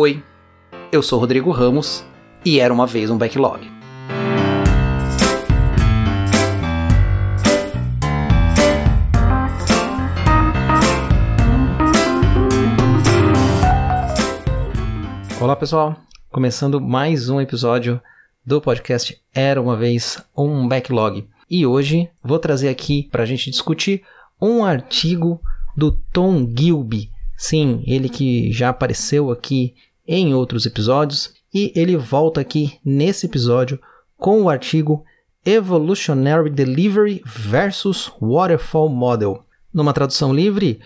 Oi, eu sou Rodrigo Ramos e era uma vez um backlog. Olá pessoal, começando mais um episódio do podcast Era uma vez um backlog. E hoje vou trazer aqui para a gente discutir um artigo do Tom Gilby. Sim, ele que já apareceu aqui em outros episódios e ele volta aqui nesse episódio com o artigo Evolutionary Delivery versus Waterfall Model. Numa tradução livre,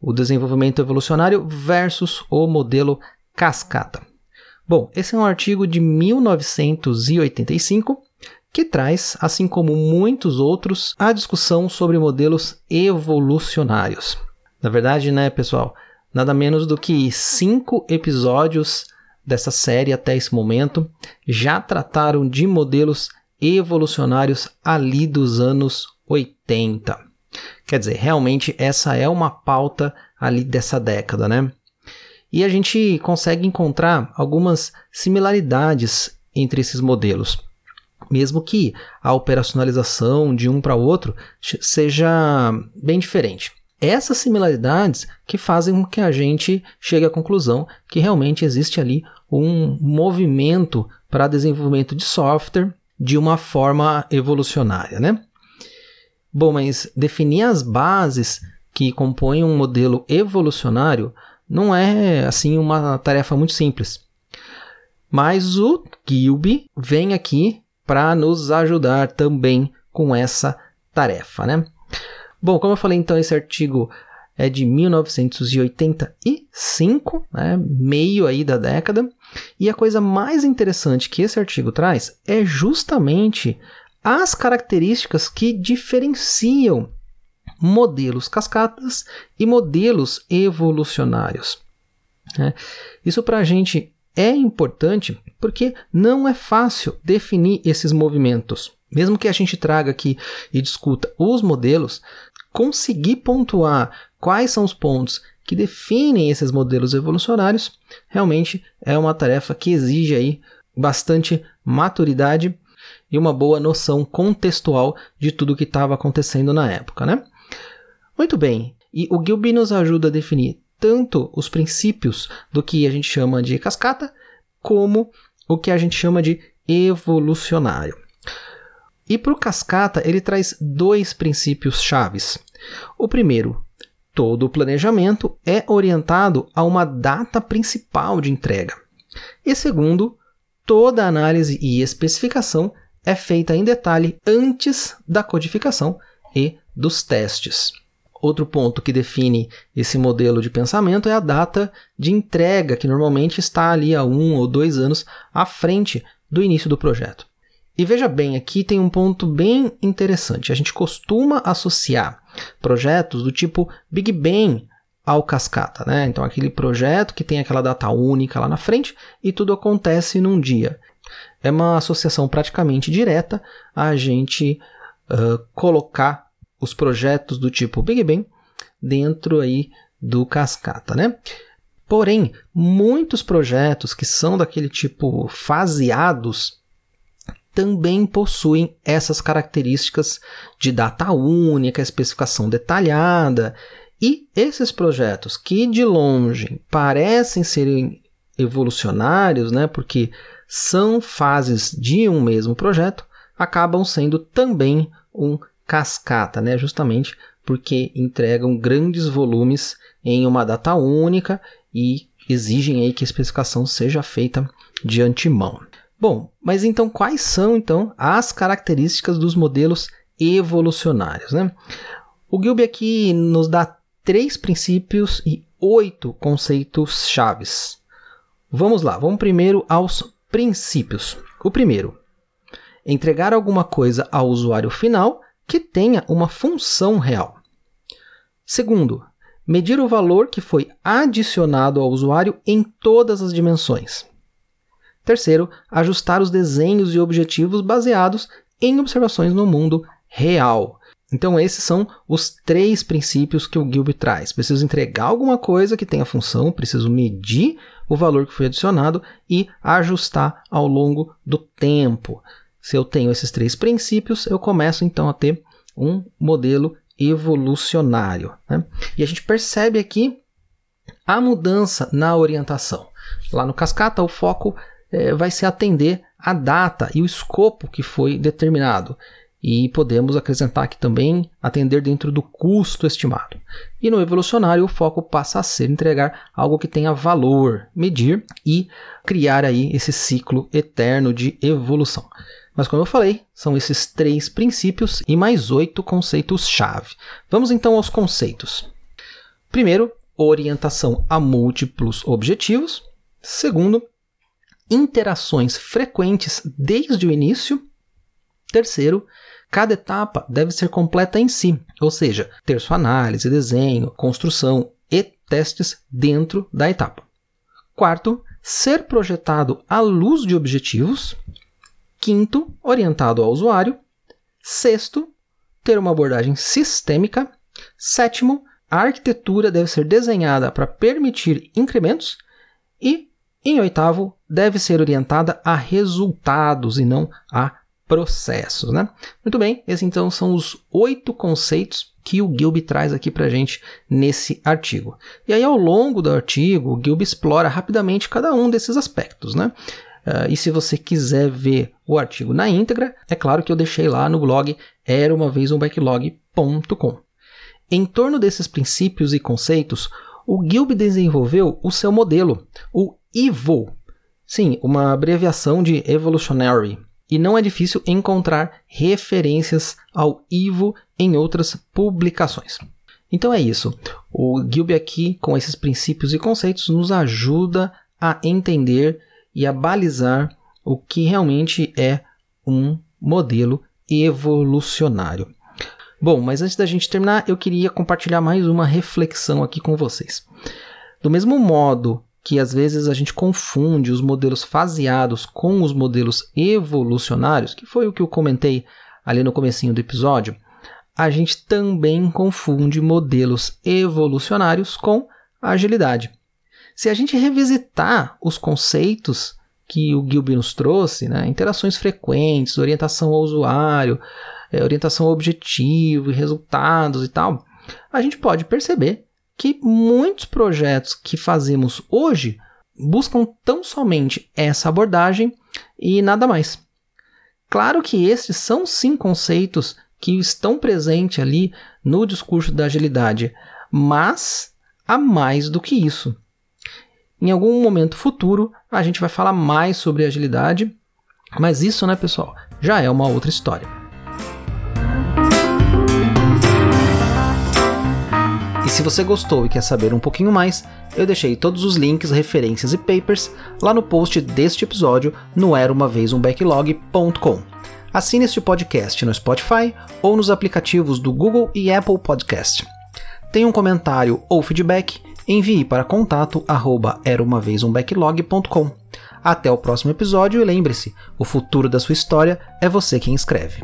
o desenvolvimento evolucionário versus o modelo cascata. Bom, esse é um artigo de 1985 que traz, assim como muitos outros, a discussão sobre modelos evolucionários. Na verdade, né, pessoal, nada menos do que cinco episódios dessa série até esse momento já trataram de modelos evolucionários ali dos anos 80. Quer dizer, realmente essa é uma pauta ali dessa década, né? E a gente consegue encontrar algumas similaridades entre esses modelos, mesmo que a operacionalização de um para outro seja bem diferente essas similaridades que fazem com que a gente chegue à conclusão que realmente existe ali um movimento para desenvolvimento de software de uma forma evolucionária, né? Bom, mas definir as bases que compõem um modelo evolucionário não é assim uma tarefa muito simples. Mas o Gilby vem aqui para nos ajudar também com essa tarefa, né? Bom, como eu falei, então, esse artigo é de 1985, né, meio aí da década. E a coisa mais interessante que esse artigo traz é justamente as características que diferenciam modelos cascatas e modelos evolucionários. Né? Isso para a gente é importante porque não é fácil definir esses movimentos. Mesmo que a gente traga aqui e discuta os modelos, conseguir pontuar quais são os pontos que definem esses modelos evolucionários, realmente é uma tarefa que exige aí bastante maturidade e uma boa noção contextual de tudo o que estava acontecendo na época, né? Muito bem, e o Gilby nos ajuda a definir tanto os princípios do que a gente chama de cascata, como o que a gente chama de evolucionário. E para o cascata, ele traz dois princípios chaves. O primeiro, todo o planejamento é orientado a uma data principal de entrega. E segundo, toda análise e especificação é feita em detalhe antes da codificação e dos testes. Outro ponto que define esse modelo de pensamento é a data de entrega, que normalmente está ali a um ou dois anos à frente do início do projeto. E veja bem, aqui tem um ponto bem interessante. A gente costuma associar projetos do tipo Big Bang ao cascata, né? Então aquele projeto que tem aquela data única lá na frente e tudo acontece num dia. É uma associação praticamente direta a gente uh, colocar os projetos do tipo Big Bang dentro aí do cascata, né? Porém, muitos projetos que são daquele tipo faseados também possuem essas características de data única, especificação detalhada. E esses projetos que de longe parecem serem evolucionários, né, porque são fases de um mesmo projeto, acabam sendo também um cascata, né, justamente porque entregam grandes volumes em uma data única e exigem aí que a especificação seja feita de antemão. Bom, mas então quais são então as características dos modelos evolucionários? Né? O Gilby aqui nos dá três princípios e oito conceitos chaves. Vamos lá, vamos primeiro aos princípios. O primeiro, entregar alguma coisa ao usuário final que tenha uma função real. Segundo, medir o valor que foi adicionado ao usuário em todas as dimensões. Terceiro, ajustar os desenhos e objetivos baseados em observações no mundo real. Então, esses são os três princípios que o Gilby traz. Preciso entregar alguma coisa que tenha função, preciso medir o valor que foi adicionado e ajustar ao longo do tempo. Se eu tenho esses três princípios, eu começo então a ter um modelo evolucionário. Né? E a gente percebe aqui a mudança na orientação. Lá no Cascata, o foco é, vai se atender à data e o escopo que foi determinado. E podemos acrescentar aqui também atender dentro do custo estimado. E no evolucionário, o foco passa a ser entregar algo que tenha valor, medir e criar aí esse ciclo eterno de evolução. Mas como eu falei, são esses três princípios e mais oito conceitos-chave. Vamos então aos conceitos. Primeiro, orientação a múltiplos objetivos. Segundo, interações frequentes desde o início. Terceiro, cada etapa deve ser completa em si, ou seja, ter sua análise, desenho, construção e testes dentro da etapa. Quarto, ser projetado à luz de objetivos. Quinto, orientado ao usuário. Sexto, ter uma abordagem sistêmica. Sétimo, a arquitetura deve ser desenhada para permitir incrementos. E, em oitavo, deve ser orientada a resultados e não a processos. Né? Muito bem, esses então são os oito conceitos que o Gilby traz aqui para a gente nesse artigo. E aí, ao longo do artigo, o Gilby explora rapidamente cada um desses aspectos. Né? Uh, e se você quiser ver o artigo na íntegra, é claro que eu deixei lá no blog era uma vez um backlog.com. Em torno desses princípios e conceitos, o Gilby desenvolveu o seu modelo, o EVO. Sim, uma abreviação de Evolutionary. E não é difícil encontrar referências ao EVO em outras publicações. Então é isso. O Gilby aqui, com esses princípios e conceitos, nos ajuda a entender e a balizar o que realmente é um modelo evolucionário. Bom, mas antes da gente terminar, eu queria compartilhar mais uma reflexão aqui com vocês. Do mesmo modo que às vezes a gente confunde os modelos faseados com os modelos evolucionários, que foi o que eu comentei ali no comecinho do episódio, a gente também confunde modelos evolucionários com agilidade. Se a gente revisitar os conceitos que o Gilby nos trouxe, né, interações frequentes, orientação ao usuário, é, orientação ao objetivo e resultados e tal, a gente pode perceber que muitos projetos que fazemos hoje buscam tão somente essa abordagem e nada mais. Claro que esses são sim conceitos que estão presentes ali no discurso da agilidade, mas há mais do que isso. Em algum momento futuro, a gente vai falar mais sobre agilidade, mas isso, né, pessoal, já é uma outra história. Se você gostou e quer saber um pouquinho mais, eu deixei todos os links, referências e papers lá no post deste episódio no era uma vez um backlog.com. Assine este podcast no Spotify ou nos aplicativos do Google e Apple Podcast. Tem um comentário ou feedback? Envie para contato arroba. Até o próximo episódio e lembre-se, o futuro da sua história é você quem escreve.